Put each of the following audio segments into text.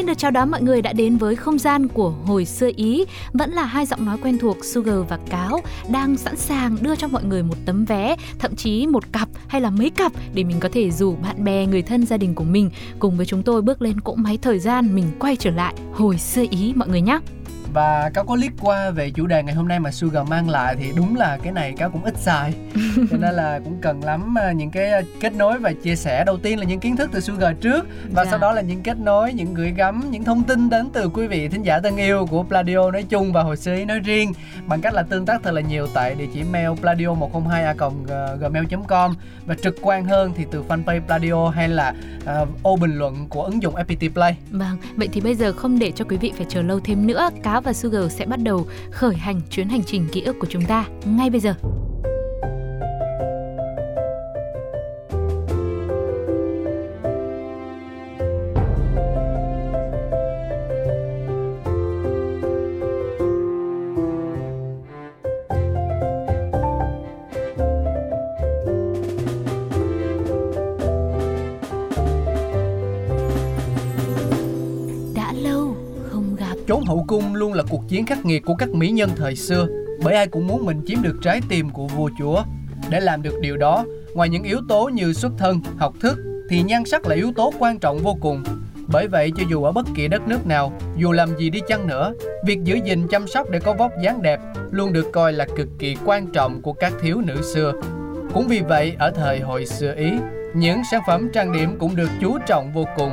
Xin được chào đón mọi người đã đến với không gian của hồi xưa Ý. Vẫn là hai giọng nói quen thuộc Sugar và Cáo Đang sẵn sàng đưa cho mọi người một tấm vé Thậm chí một cặp hay là mấy cặp Để mình có thể rủ bạn bè, người thân, gia đình của mình Cùng với chúng tôi bước lên cỗ máy thời gian Mình quay trở lại hồi xưa Ý mọi người nhé và cáo có liếc qua về chủ đề ngày hôm nay mà Sugar mang lại thì đúng là cái này cáo cũng ít xài. Cho nên là cũng cần lắm à, những cái à, kết nối và chia sẻ. Đầu tiên là những kiến thức từ Sugar trước và Dạ. sau đó là những kết nối những gửi gắm những thông tin đến từ quý vị thính giả thân yêu của Pladio nói chung và hồi xưa ý nói riêng. Bằng cách là tương tác thật là nhiều tại địa chỉ mail pladio 102 a gmail com. Và trực quan hơn thì từ fanpage Pladio hay là à, ô bình luận của ứng dụng FPT Play. Vâng, vậy thì bây giờ không để cho quý vị phải chờ lâu thêm nữa. Cáo và Sugar sẽ bắt đầu khởi hành chuyến hành trình ký ức của chúng ta ngay bây giờ. Chiến khắc nghiệt của các mỹ nhân thời xưa Bởi ai cũng muốn mình chiếm được trái tim của vua chúa Để làm được điều đó, ngoài những yếu tố như xuất thân, học thức Thì nhan sắc là yếu tố quan trọng vô cùng bởi vậy cho dù ở bất kỳ đất nước nào, dù làm gì đi chăng nữa, việc giữ gìn chăm sóc để có vóc dáng đẹp luôn được coi là cực kỳ quan trọng của các thiếu nữ xưa. Cũng vì vậy, ở thời hồi xưa Ý, những sản phẩm trang điểm cũng được chú trọng vô cùng.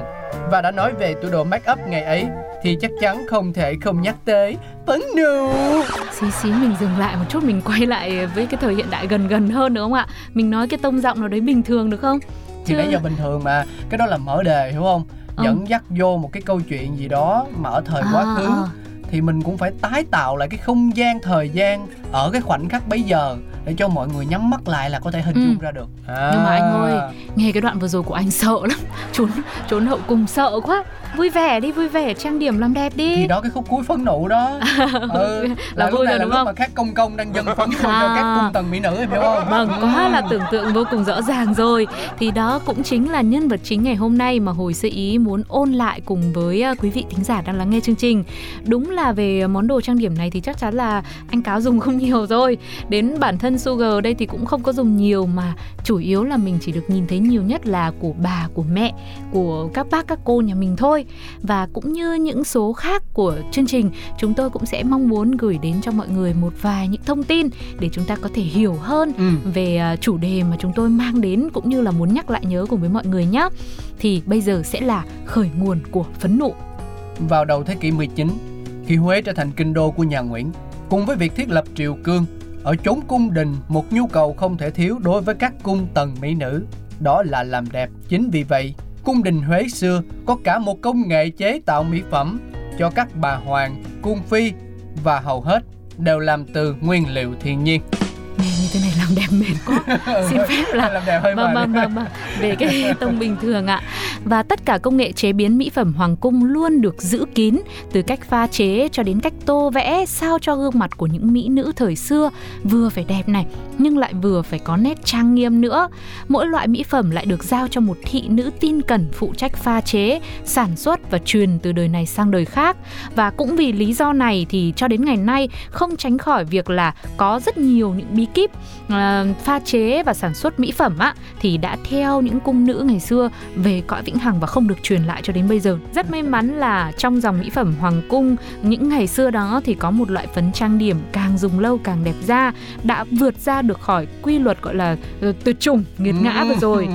Và đã nói về tủ đồ make up ngày ấy, thì chắc chắn không thể không nhắc tới Phấn nụ. Xí xí mình dừng lại một chút mình quay lại với cái thời hiện đại gần gần hơn được không ạ? Mình nói cái tông giọng nào đấy bình thường được không? Thì nãy giờ bình thường mà, cái đó là mở đề hiểu không? Ừ. Dẫn dắt vô một cái câu chuyện gì đó mà ở thời quá khứ à. thì mình cũng phải tái tạo lại cái không gian thời gian ở cái khoảnh khắc bấy giờ để cho mọi người nhắm mắt lại là có thể hình Ừ. dung ra được. À. Nhưng mà anh ơi, nghe cái đoạn vừa rồi của anh sợ lắm. Trốn trốn hậu cùng sợ quá. Vui vẻ đi, vui vẻ, trang điểm làm đẹp đi. Thì đó cái khúc cuối phấn nụ đó. Ừ, Là lúc vui này rồi là đúng lúc không? mà các công công đang dâng phấn vô cho À. các cung tần mỹ nữ em hiểu không? Vâng, quá là tưởng tượng vô cùng rõ ràng rồi. Thì đó cũng chính là nhân vật chính ngày hôm nay mà Hồi Sơ Ý muốn ôn lại cùng với à, quý vị thính giả đang lắng nghe chương trình. Đúng là về món đồ trang điểm này thì chắc chắn là anh Cáo dùng không nhiều rồi. Đến bản thân Sugar đây thì cũng không có dùng nhiều mà chủ yếu là mình chỉ được nhìn thấy nhiều nhất là của bà, của mẹ, của các bác, các cô nhà mình thôi Và cũng như những số khác của chương trình Chúng tôi cũng sẽ mong muốn gửi đến cho mọi người một vài những thông tin để chúng ta có thể hiểu hơn ừ. về à, chủ đề mà chúng tôi mang đến cũng như là muốn nhắc lại nhớ cùng với mọi người nhé. Thì bây giờ sẽ là khởi nguồn của phấn nộ. vào đầu thế kỷ 19 khi Huế trở thành kinh đô của nhà Nguyễn cùng với việc thiết lập triều cương ở chốn cung đình, một nhu cầu không thể thiếu đối với các cung tần mỹ nữ. Đó là làm đẹp, chính vì vậy, cung đình Huế xưa có cả một công nghệ chế tạo mỹ phẩm cho các bà hoàng, cung phi và hầu hết đều làm từ nguyên liệu thiên nhiên. Nghe như thế này làm đẹp mệt quá. Xin phép là làm đẹp hơi Vâng, mệt vâng, vâng, vâng. Về cái tông bình thường ạ Và tất cả công nghệ chế biến mỹ phẩm hoàng cung luôn được giữ kín Từ cách pha chế cho đến cách tô vẽ Sao cho gương mặt của những mỹ nữ thời xưa Vừa phải đẹp này nhưng lại vừa phải có nét trang nghiêm nữa Mỗi loại mỹ phẩm lại được giao cho một thị nữ tin cẩn Phụ trách pha chế, sản xuất và truyền từ đời này sang đời khác Và cũng vì lý do này thì cho đến ngày nay Không tránh khỏi việc là có rất nhiều những bí kíp uh, pha chế và sản xuất mỹ phẩm á thì đã theo những cung nữ ngày xưa về cõi vĩnh hằng và không được truyền lại cho đến bây giờ. Rất may mắn là trong dòng mỹ phẩm hoàng cung những ngày xưa đó thì có một loại phấn trang điểm càng dùng lâu càng đẹp da đã vượt ra được khỏi quy luật gọi là ờ, tuyệt chủng nghiệt ngã vừa rồi.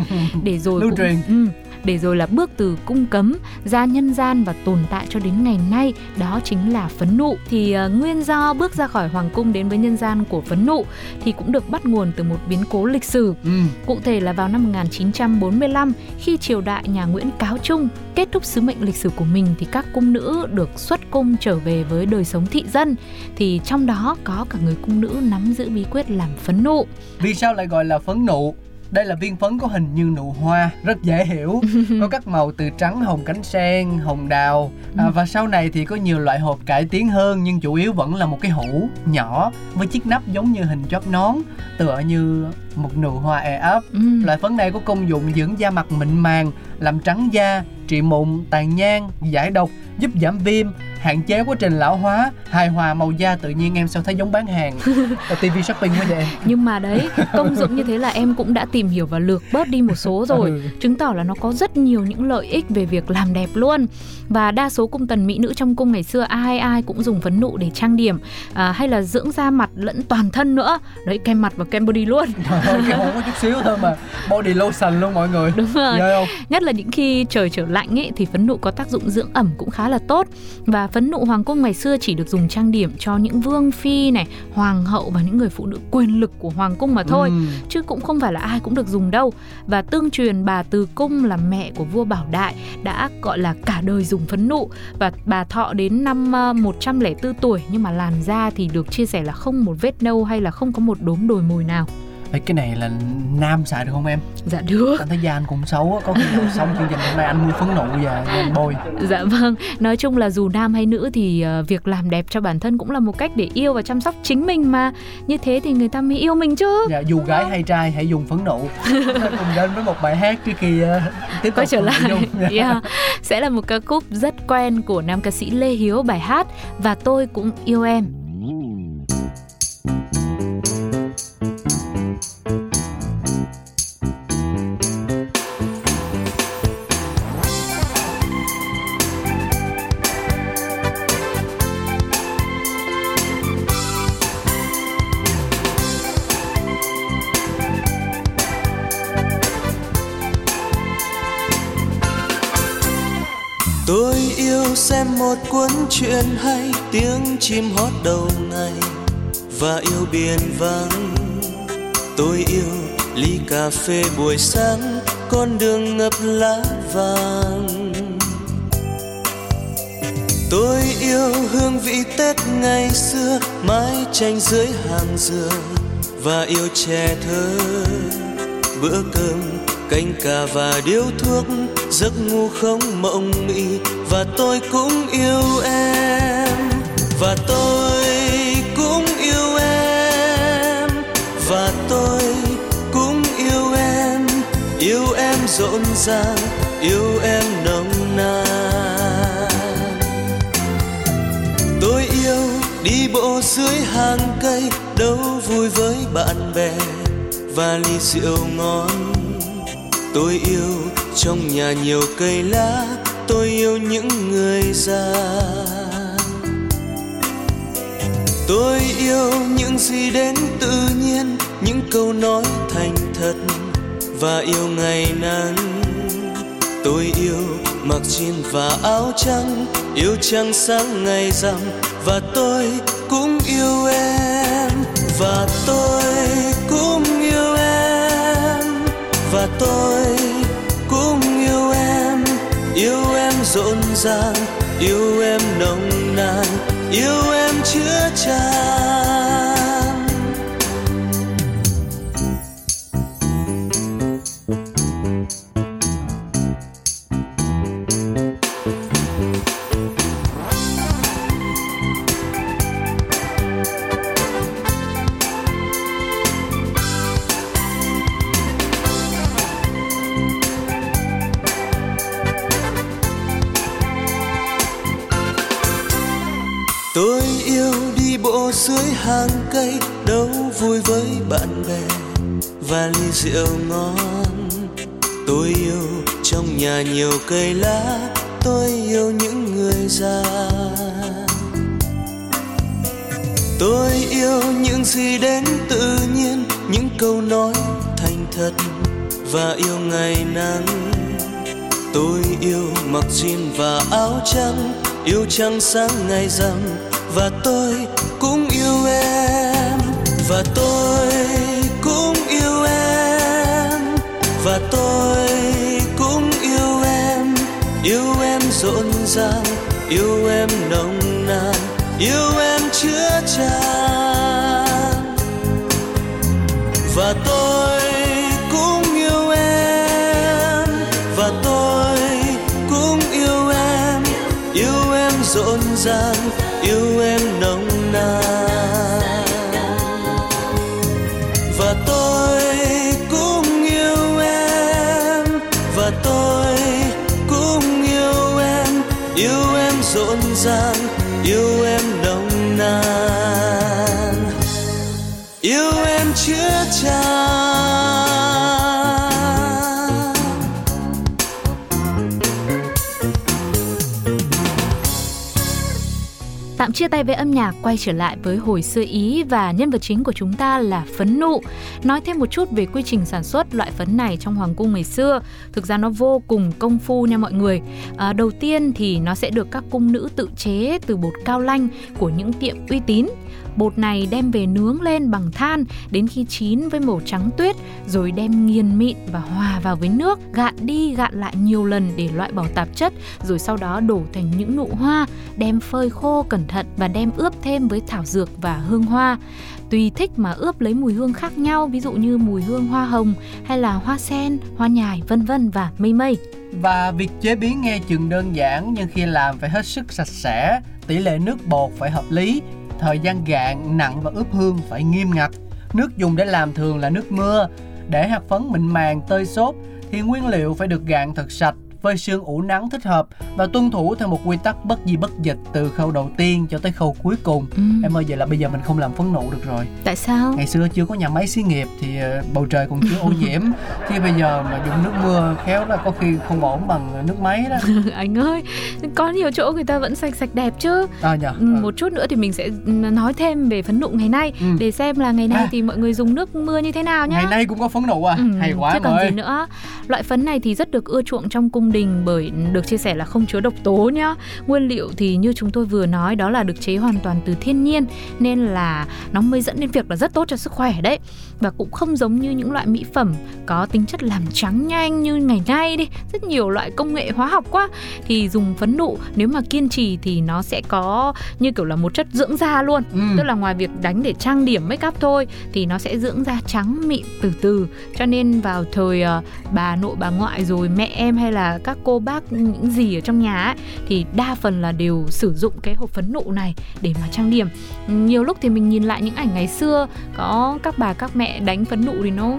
Để rồi Lưu cũng, truyền. ừ, để rồi là bước từ cung cấm ra nhân gian và tồn tại cho đến ngày nay đó chính là phấn nụ. Thì uh, nguyên do bước ra khỏi hoàng cung đến với nhân gian của phấn nụ thì cũng được bắt nguồn từ một biến cố lịch sử. Ừ. cụ thể là vào năm 1945 khi triều đại nhà Nguyễn Cáo Trung kết thúc sứ mệnh lịch sử của mình thì các cung nữ được xuất cung trở về với đời sống thị dân. Thì trong đó có cả người cung nữ nắm giữ bí quyết làm phấn nụ. Vì sao lại gọi là phấn nụ đây là viên phấn có hình như nụ hoa, rất dễ hiểu. có các màu từ trắng, hồng cánh sen, hồng đào. À, và sau này thì có nhiều loại hộp cải tiến hơn nhưng chủ yếu vẫn là một cái hũ nhỏ với chiếc nắp giống như hình chóp nón, tựa như một nụ hoa e ấp. Ừ. Loại phấn này có công dụng dưỡng da mặt mịn màng, làm trắng da, trị mụn, tàn nhang, giải độc, giúp giảm viêm, hạn chế quá trình lão hóa hài hòa màu da tự nhiên em sao thấy giống bán hàng. Ở TV shopping quá vậy nhưng mà đấy công dụng như thế là em cũng đã tìm hiểu và lược bớt đi một số rồi. Ừ. chứng tỏ là nó có rất nhiều những lợi ích về việc làm đẹp luôn. Và đa số cung tần mỹ nữ trong cung ngày xưa ai ai cũng dùng phấn nụ để trang điểm à, hay là dưỡng da mặt lẫn toàn thân nữa. Đấy kem mặt và kem body luôn. Kem có chút xíu thôi mà body lotion luôn mọi người. Đúng rồi. Nhất là những khi trời trở lạnh ấy thì phấn nụ có tác dụng dưỡng ẩm cũng khá là tốt. Và phấn nụ hoàng cung ngày xưa chỉ được dùng trang điểm cho những vương phi này, hoàng hậu và những người phụ nữ quyền lực của hoàng cung mà thôi, ừ. chứ cũng không phải là ai cũng được dùng đâu. Và tương truyền bà Từ cung là mẹ của vua Bảo Đại đã gọi là cả đời dùng phấn nụ và bà thọ đến năm 104 ờ, tuổi nhưng mà làn da thì được chia sẻ là không một vết nâu hay là không có một đốm đồi mồi nào. Ê, cái này là nam xài được không em? Dạ được. Anh thấy da anh cũng xấu á Có khi nào xong chương trình hôm nay anh mua phấn nụ về anh bôi. Dạ vâng. Nói chung là dù nam hay nữ thì uh, việc làm đẹp cho bản thân cũng là một cách để yêu và chăm sóc chính mình mà. Như thế thì người ta mới yêu mình chứ. Dạ dù gái hay trai hãy dùng phấn nụ. Cùng đến với một bài hát trước khi uh, tiếp tục Quay trở lại. yeah. Sẽ là một ca khúc rất quen của nam ca sĩ Lê Hiếu bài hát Và tôi cũng yêu em chuyện hay, tiếng chim hót đầu ngày và yêu biển vắng. Tôi yêu ly cà phê buổi sáng, con đường ngập lá vàng. Tôi yêu hương vị tết ngày xưa, mái tranh dưới hàng dừa, và yêu trẻ thơ. Bữa cơm canh cà và điếu thuốc, giấc ngu không mộng mị. Và tôi cũng yêu em, và tôi cũng yêu em, và tôi cũng yêu em. Yêu em rộn ràng, yêu em nồng nàn. Tôi yêu đi bộ dưới hàng cây, đâu vui với bạn bè. Và ly rượu ngon tôi yêu trong nhà nhiều cây lá, tôi yêu những người già. Tôi yêu những gì đến tự nhiên, những câu nói thành thật và yêu ngày nắng. Tôi yêu mặc jean và áo trắng, yêu trăng sáng ngày rằm, và tôi cũng yêu em. Và tôi và tôi yêu em rộn ràng yêu em nồng nàn yêu em chứa chan. Cây đâu vui với bạn bè và ly rượu ngon. Tôi yêu trong nhà nhiều cây lá, tôi yêu những người già. Tôi yêu những gì đến tự nhiên, những câu nói thành thật và yêu ngày nắng. Tôi yêu mặc jean và áo trắng, yêu trăng sáng ngày rằm và tôi cũng yêu em, và tôi cũng yêu em, và tôi cũng yêu em. Yêu em rộn ràng, yêu em nồng nàn, yêu em chứa chan. Và tôi cũng yêu em, và tôi cũng yêu em. Yêu em rộn ràng. Rộn Tạm chia tay với âm nhạc quay trở lại với hồi xưa Ý và nhân vật chính của chúng ta là phấn nụ. Nói thêm một chút về quy trình sản xuất loại phấn này trong hoàng cung ngày xưa. Thực ra nó vô cùng công phu nha mọi người. À, đầu tiên thì nó sẽ được các cung nữ tự chế từ bột cao lanh của những tiệm uy tín. Bột này đem về nướng lên bằng than đến khi chín với màu trắng tuyết rồi đem nghiền mịn và hòa vào với nước, gạn đi gạn lại nhiều lần để loại bỏ tạp chất rồi sau đó đổ thành những nụ hoa, đem phơi khô cẩn thận và đem ướp thêm với thảo dược và hương hoa. Tùy thích mà ướp lấy mùi hương khác nhau ví dụ như mùi hương hoa hồng hay là hoa sen hoa nhài vân vân và mây mây. Và việc chế biến nghe chừng đơn giản nhưng khi làm phải hết sức sạch sẽ, tỷ lệ nước bột phải hợp lý, thời gian gạn, nặng và ướp hương phải nghiêm ngặt. Nước dùng để làm thường là nước mưa. Để hạt phấn mịn màng, tơi xốp thì nguyên liệu phải được gạn thật sạch, phơi sương ủ nắng thích hợp và tuân thủ theo một quy tắc bất di bất dịch từ khâu đầu tiên cho tới khâu cuối cùng. ừ. Em ơi vậy là bây giờ mình không làm phấn nụ được rồi. tại sao Ngày xưa chưa có nhà máy xí nghiệp thì ờ, bầu trời còn chưa ô nhiễm. Chứ bây giờ mà dùng nước mưa khéo là có khi không ổn bằng nước máy đó. anh ơi có nhiều chỗ người ta vẫn sạch sạch đẹp chứ À nhờ. Ừ, một chút nữa thì mình sẽ nói thêm về phấn nụ ngày nay Ừ. để xem là ngày nay À. thì mọi người dùng nước mưa như thế nào nhá Ngày nay cũng có phấn nụ à? Ừ, Hay quá chứ còn ơi. gì nữa loại phấn này thì rất được ưa chuộng trong cung đình bởi được chia sẻ là không chứa độc tố nhá. Nguyên liệu thì như chúng tôi vừa nói đó là được chế hoàn toàn từ thiên nhiên nên là nó mới dẫn đến việc là rất tốt cho sức khỏe đấy. Và cũng không giống như những loại mỹ phẩm có tính chất làm trắng nhanh như ngày nay đi rất nhiều loại công nghệ hóa học quá. Thì dùng phấn nụ nếu mà kiên trì thì nó sẽ có như kiểu là một chất dưỡng da luôn. Ừ. tức là ngoài việc đánh để trang điểm make up thôi thì nó sẽ dưỡng da trắng mịn từ từ. Cho nên vào thời ờ, bà nội bà ngoại rồi mẹ em hay là các cô bác những gì ở trong nhà ấy, thì đa phần là đều sử dụng cái hộp phấn nụ này để mà trang điểm. Nhiều lúc thì mình nhìn lại những ảnh ngày xưa có các bà các mẹ đánh phấn nụ thì nó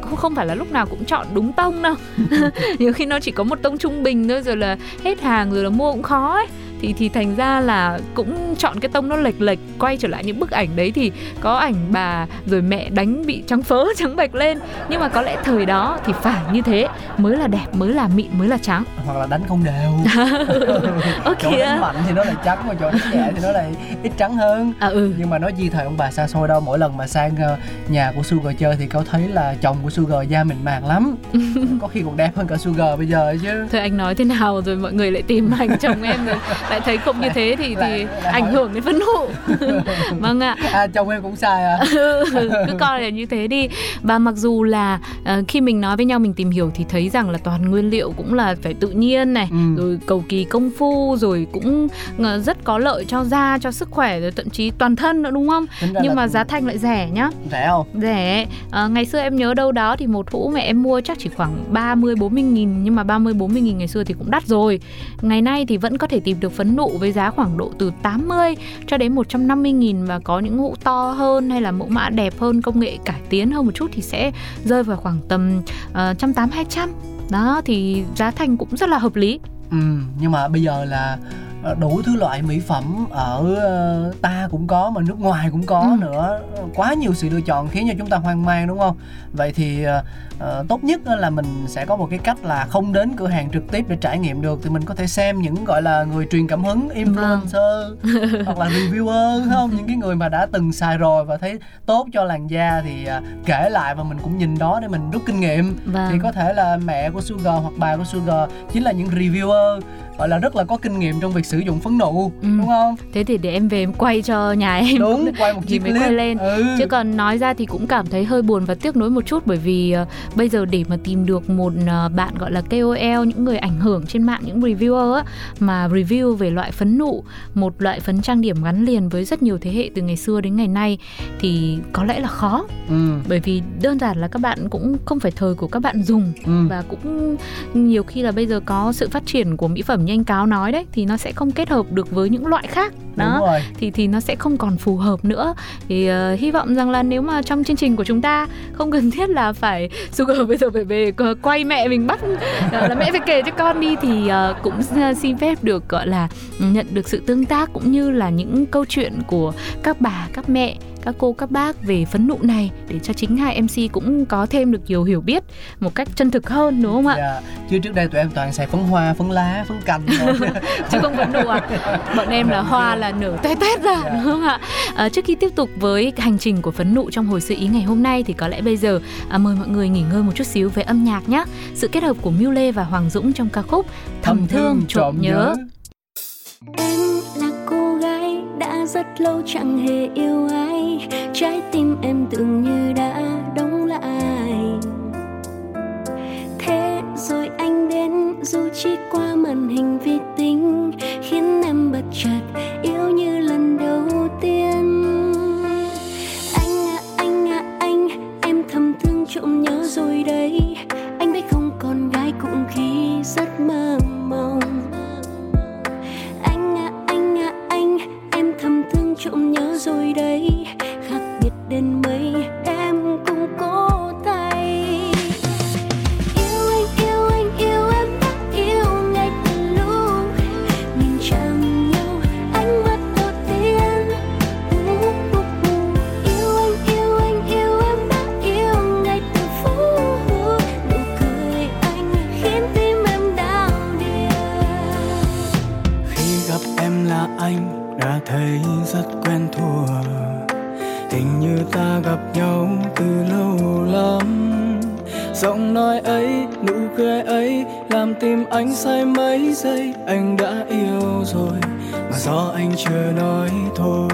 không- không phải là lúc nào cũng chọn đúng tông đâu. Nhiều khi nó chỉ có một tông trung bình thôi rồi là hết hàng rồi là mua cũng khó ấy thì thì thành ra là cũng chọn cái tông nó lệch lệch quay trở lại những bức ảnh đấy thì có ảnh bà rồi mẹ đánh bị trắng phớ trắng bệch lên. Nhưng mà có lẽ thời đó thì phải như thế mới là đẹp mới là mịn mới là trắng. Hoặc là đánh không đều. ơ chỗ đánh mạnh thì nó lại trắng mà chỗ đánh nhẹ thì nó lại ít trắng hơn. à ừ. Nhưng mà nói gì thời ông bà xa xôi đâu Mỗi lần mà sang ờ, nhà của Sugar chơi Thì câu thấy là chồng của Sugar da mịn màng lắm. Có khi còn đẹp hơn cả Sugar bây giờ chứ. Thôi anh nói thế nào rồi mọi người lại tìm ảnh chồng em rồi lại thấy không như thế thì thì Lại- ảnh hỏi. hưởng đến phấn nộ vâng ạ. À chồng em cũng sai à? Cứ coi là như thế đi. Và mặc dù là ờ, khi mình nói với nhau mình tìm hiểu thì thấy rằng là toàn nguyên liệu cũng là phải tự nhiên này Ừ. rồi cầu kỳ công phu rồi cũng ờ, rất có lợi cho da cho sức khỏe rồi thậm chí toàn thân nữa đúng không? Nhưng mà giá thành lại rẻ nhá. Rẻ không? rẻ. Ờ, ngày xưa em nhớ đâu đó thì một hũ mẹ em mua chắc chỉ khoảng 30 40 nghìn nhưng mà 30 40 nghìn ngày xưa thì cũng đắt rồi. Ngày nay thì vẫn có thể tìm được phấn nụ với giá khoảng độ từ 80 cho đến 150 nghìn và có những hũ to hơn hay là mẫu mã đẹp hơn công nghệ cải tiến hơn một chút thì sẽ rơi vào khoảng tầm uh, trăm tám hai trăm. Đó thì giá thành cũng rất là hợp lý. Ừ, nhưng mà bây giờ là đủ thứ loại mỹ phẩm ở ờ, ta cũng có mà nước ngoài cũng có Ừ. nữa. Quá nhiều sự lựa chọn khiến cho chúng ta hoang mang đúng không? Vậy thì ờ, ờ, tốt nhất là mình sẽ có một cái cách là không đến cửa hàng trực tiếp để trải nghiệm được thì mình có thể xem những gọi là người truyền cảm hứng influencer hoặc là reviewer không? Những cái người mà đã từng xài rồi và thấy tốt cho làn da thì kể lại và mình cũng nhìn đó để mình rút kinh nghiệm. Vâng. thì có thể là mẹ của Sugar hoặc bà của Sugar chính là những reviewer gọi là rất là có kinh nghiệm trong việc sử dụng phấn nụ Ừ. đúng không thế thì để em về em quay cho nhà em đúng quay một chiếc clip quay lên ừ. chứ còn nói ra thì cũng cảm thấy hơi buồn và tiếc nuối một chút bởi vì ờ, bây giờ để mà tìm được một ờ, bạn gọi là KOL những người ảnh hưởng trên mạng những reviewer á mà review về loại phấn nụ một loại phấn trang điểm gắn liền với rất nhiều thế hệ từ ngày xưa đến ngày nay thì có lẽ là khó ừ. bởi vì đơn giản là các bạn cũng không phải thời của các bạn dùng Ừ. và cũng nhiều khi là bây giờ có sự phát triển của mỹ phẩm như anh cáo nói đấy thì nó sẽ không kết hợp được với những loại khác. Đó thì thì nó sẽ không còn phù hợp nữa. Thì ờ, hy vọng rằng là nếu mà trong chương trình của chúng ta không cần thiết là phải sugar bây giờ phải về quay mẹ mình bắt là mẹ phải kể cho con đi thì ờ, cũng ờ, xin phép được gọi là nhận được sự tương tác cũng như là những câu chuyện của các bà các mẹ các cô các bác về phấn nụ này để cho chính hai MC cũng có thêm được nhiều hiểu biết một cách chân thực hơn đúng không ạ? Dạ. chứ trước đây tụi em toàn xài phấn hoa phấn lá phấn cành thôi chứ không phấn nụ à bọn em là hoa là nở té tét ra Dạ. đúng không ạ à, trước khi tiếp tục với hành trình của phấn nụ trong hồi sự ý ngày hôm nay thì có lẽ bây giờ à, mời mọi người nghỉ ngơi một chút xíu với âm nhạc nhé sự kết hợp của Miu Lê và Hoàng Dũng trong ca khúc thầm thương trộm nhớ Em là cô gái đã rất lâu chẳng hề yêu ai Trái tim em tưởng như đã đóng lại. Thế rồi anh đến, dù chỉ qua màn hình vi thấy rất quen thuộc. Hình như ta gặp nhau từ lâu lắm. Giọng nói ấy, nụ cười ấy, làm tim anh say mấy giây. Anh đã yêu rồi, mà do anh chưa nói thôi.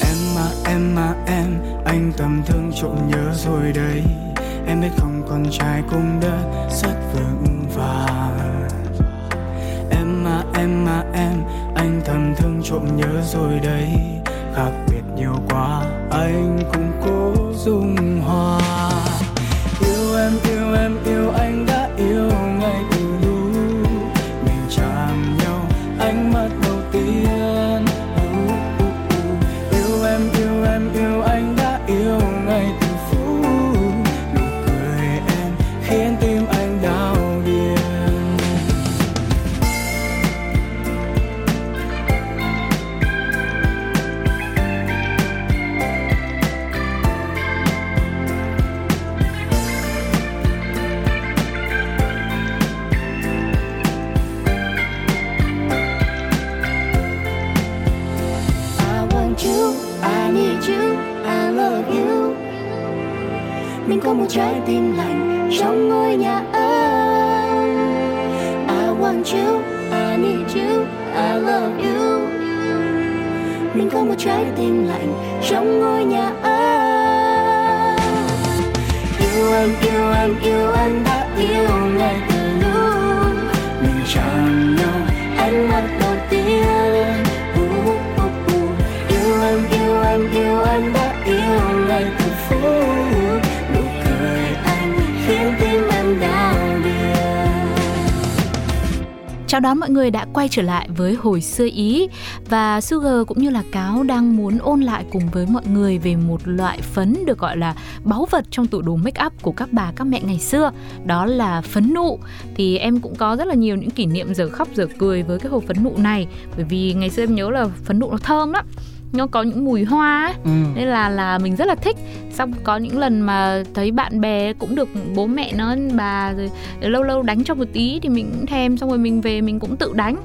Em mà em mà, em, anh tầm thương trộm nhớ rồi đấy. Em biết không, con trai cũng đã rất vững vàng. Em mà em mà, em anh thầm thương trộm nhớ rồi đấy, khác biệt nhiều quá, anh cũng cố dung hòa yêu em yêu em, yêu anh đã yêu ngày. Chào đón mọi người đã quay trở lại với hồi xưa Ý. Và Sugar cũng như là Cáo đang muốn ôn lại cùng với mọi người về một loại phấn được gọi là báu vật trong tủ đồ make up của các bà, các mẹ ngày xưa. Đó là phấn nụ. Thì em cũng có rất là nhiều những kỷ niệm giờ khóc giờ cười với cái hộp phấn nụ này. Bởi vì ngày xưa em nhớ là phấn nụ nó thơm lắm nó có những mùi hoa ấy. Ừ. nên là là mình rất là thích. Xong có những lần mà thấy bạn bè cũng được bố mẹ nó bà rồi lâu lâu đánh cho một tí thì mình cũng thèm. Xong rồi mình về mình cũng tự đánh.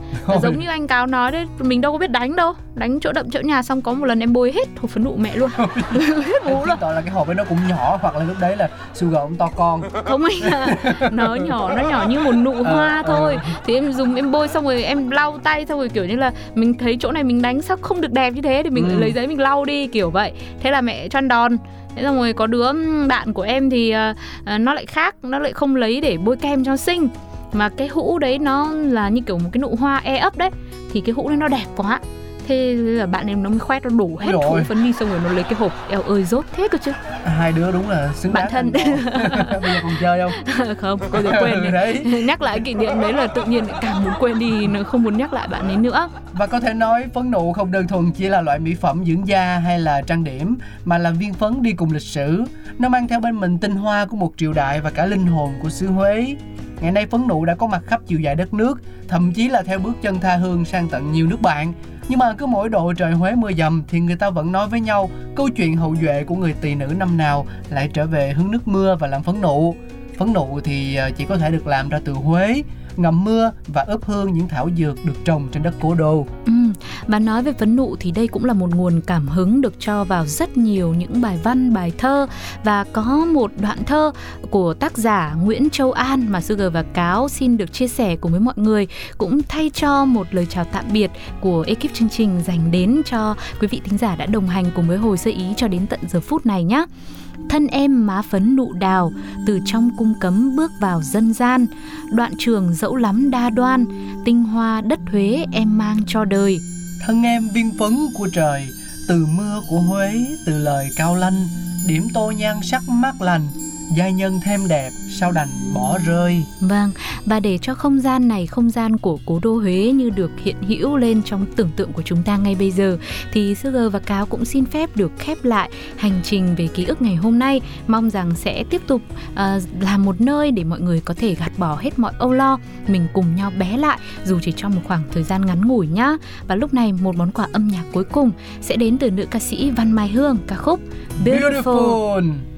Giống như anh cáo nói đấy mình đâu có biết đánh đâu. Đánh chỗ đậm chỗ nhà xong có một lần em bôi hết hộp phấn nụ mẹ luôn. Hết bú luôn. Là cái hộp ấy nó cũng nhỏ hoặc là lúc đấy là sugar ông to con. Không anh à, nó nhỏ nó nhỏ như một nụ hoa à, thôi. À. thì em dùng em bôi xong rồi em lau tay xong rồi kiểu như là mình thấy chỗ này mình đánh sao không được đẹp như thế. Thì mình ừ. lấy giấy mình lau đi kiểu vậy. Thế là mẹ cho ăn đòn. Thế xong rồi có đứa bạn của em thì uh, nó lại khác nó lại không lấy để bôi kem cho xinh. Mà cái hũ đấy nó là như kiểu một cái nụ hoa e ấp đấy. Thì cái hũ đấy nó đẹp quá thế là bạn em nó mới khoét nó đổ hết hũ phấn đi xong rồi nó lấy cái hộp eo ơi rốt thế cơ chứ. Hai đứa đúng là xứng bạn thân. bây giờ còn chơi không? Không cô rồi quên đấy. Nhắc lại kỷ niệm đấy là tự nhiên càng muốn quên đi nó không muốn nhắc lại bạn ấy nữa. Và có thể nói phấn nụ không đơn thuần chỉ là loại mỹ phẩm dưỡng da hay là trang điểm mà là viên phấn đi cùng lịch sử. Nó mang theo bên mình tinh hoa của một triều đại và cả linh hồn của xứ Huế. Ngày nay phấn nụ đã có mặt khắp chiều dài đất nước, thậm chí là theo bước chân tha hương sang tận nhiều nước bạn. Nhưng mà cứ mỗi độ trời Huế mưa dầm thì người ta vẫn nói với nhau câu chuyện hậu duệ của người tỳ nữ năm nào lại trở về hứng nước mưa và làm phấn nụ. Phấn nụ thì à, chỉ có thể được làm ra từ Huế, ngầm mưa và ướp hương những thảo dược được trồng trên đất cố đô. Ừ, và nói về phấn nụ thì đây cũng là một nguồn cảm hứng được cho vào rất nhiều những bài văn, bài thơ. Và có một đoạn thơ của tác giả Nguyễn Châu An mà Sugar và Cáo xin được chia sẻ cùng với mọi người cũng thay cho một lời chào tạm biệt của ekip chương trình dành đến cho quý vị thính giả đã đồng hành cùng với Hồi Sơ Ý cho đến tận giờ phút này nhé thân em má phấn nụ đào, từ trong cung cấm bước vào dân gian. Đoạn trường dẫu lắm đa đoan, tinh hoa đất huế em mang cho đời. Thân em viên phấn của trời, từ mưa của huế, từ lời cao lanh, điểm tô nhan sắc mát lành giai nhân thêm đẹp sao đành bỏ rơi? Vâng và để cho không gian này không gian của cố đô huế như được hiện hữu lên trong tưởng tượng của chúng ta ngay bây giờ thì sugar và cáo cũng xin phép được khép lại hành trình về ký ức ngày hôm nay. Mong rằng sẽ tiếp tục uh, là một nơi để mọi người có thể gạt bỏ hết mọi âu lo mình cùng nhau bé lại dù chỉ trong một khoảng thời gian ngắn ngủi nhá. Và lúc này một món quà âm nhạc cuối cùng sẽ đến từ nữ ca sĩ Văn Mai Hương ca khúc Beautiful, Beautiful.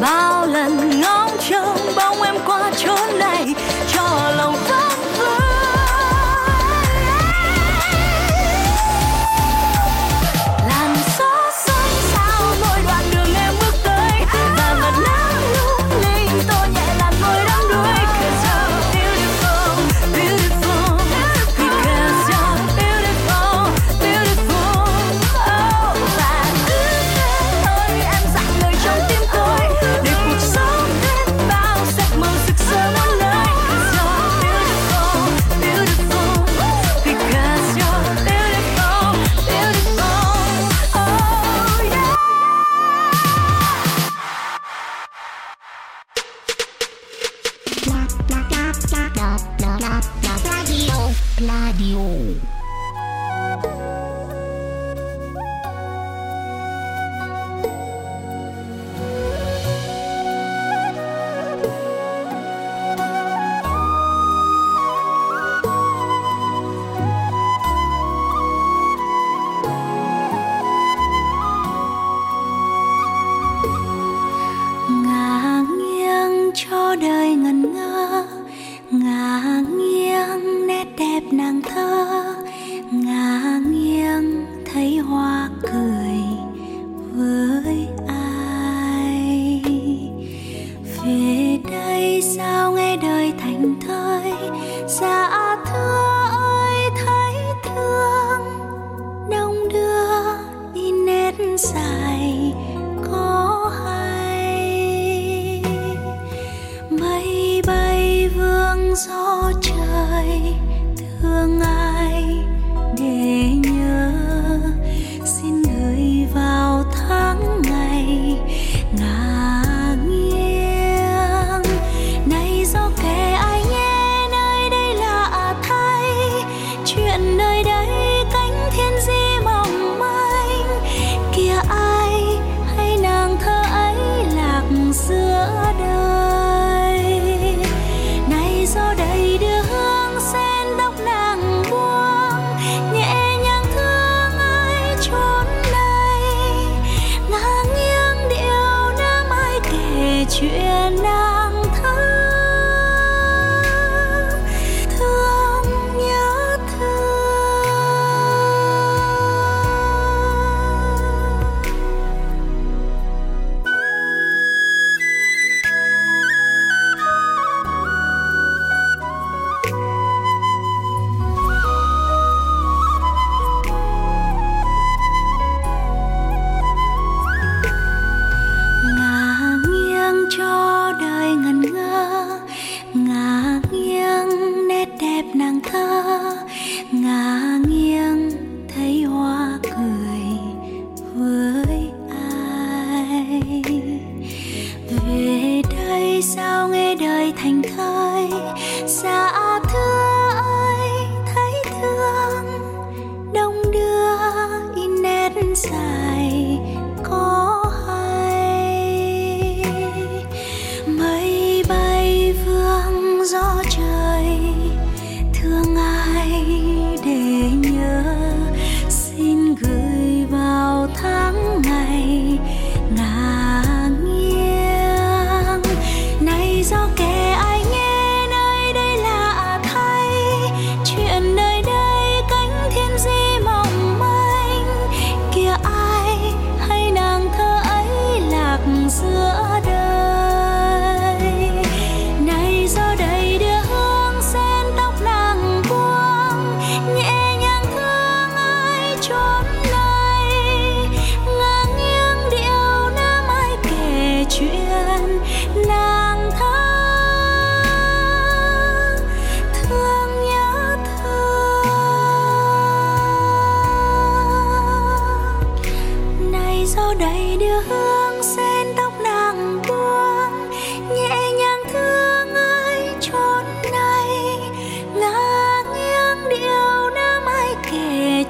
bao lần ngóng trông bóng em qua chốn này. Nhẹ gió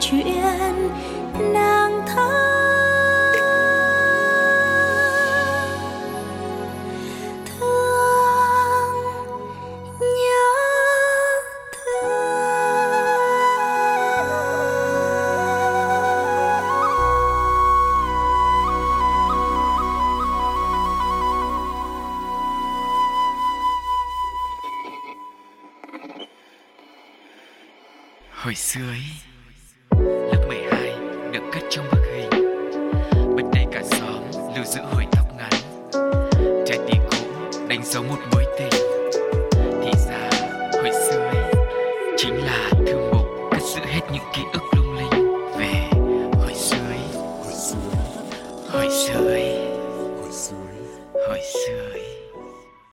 去。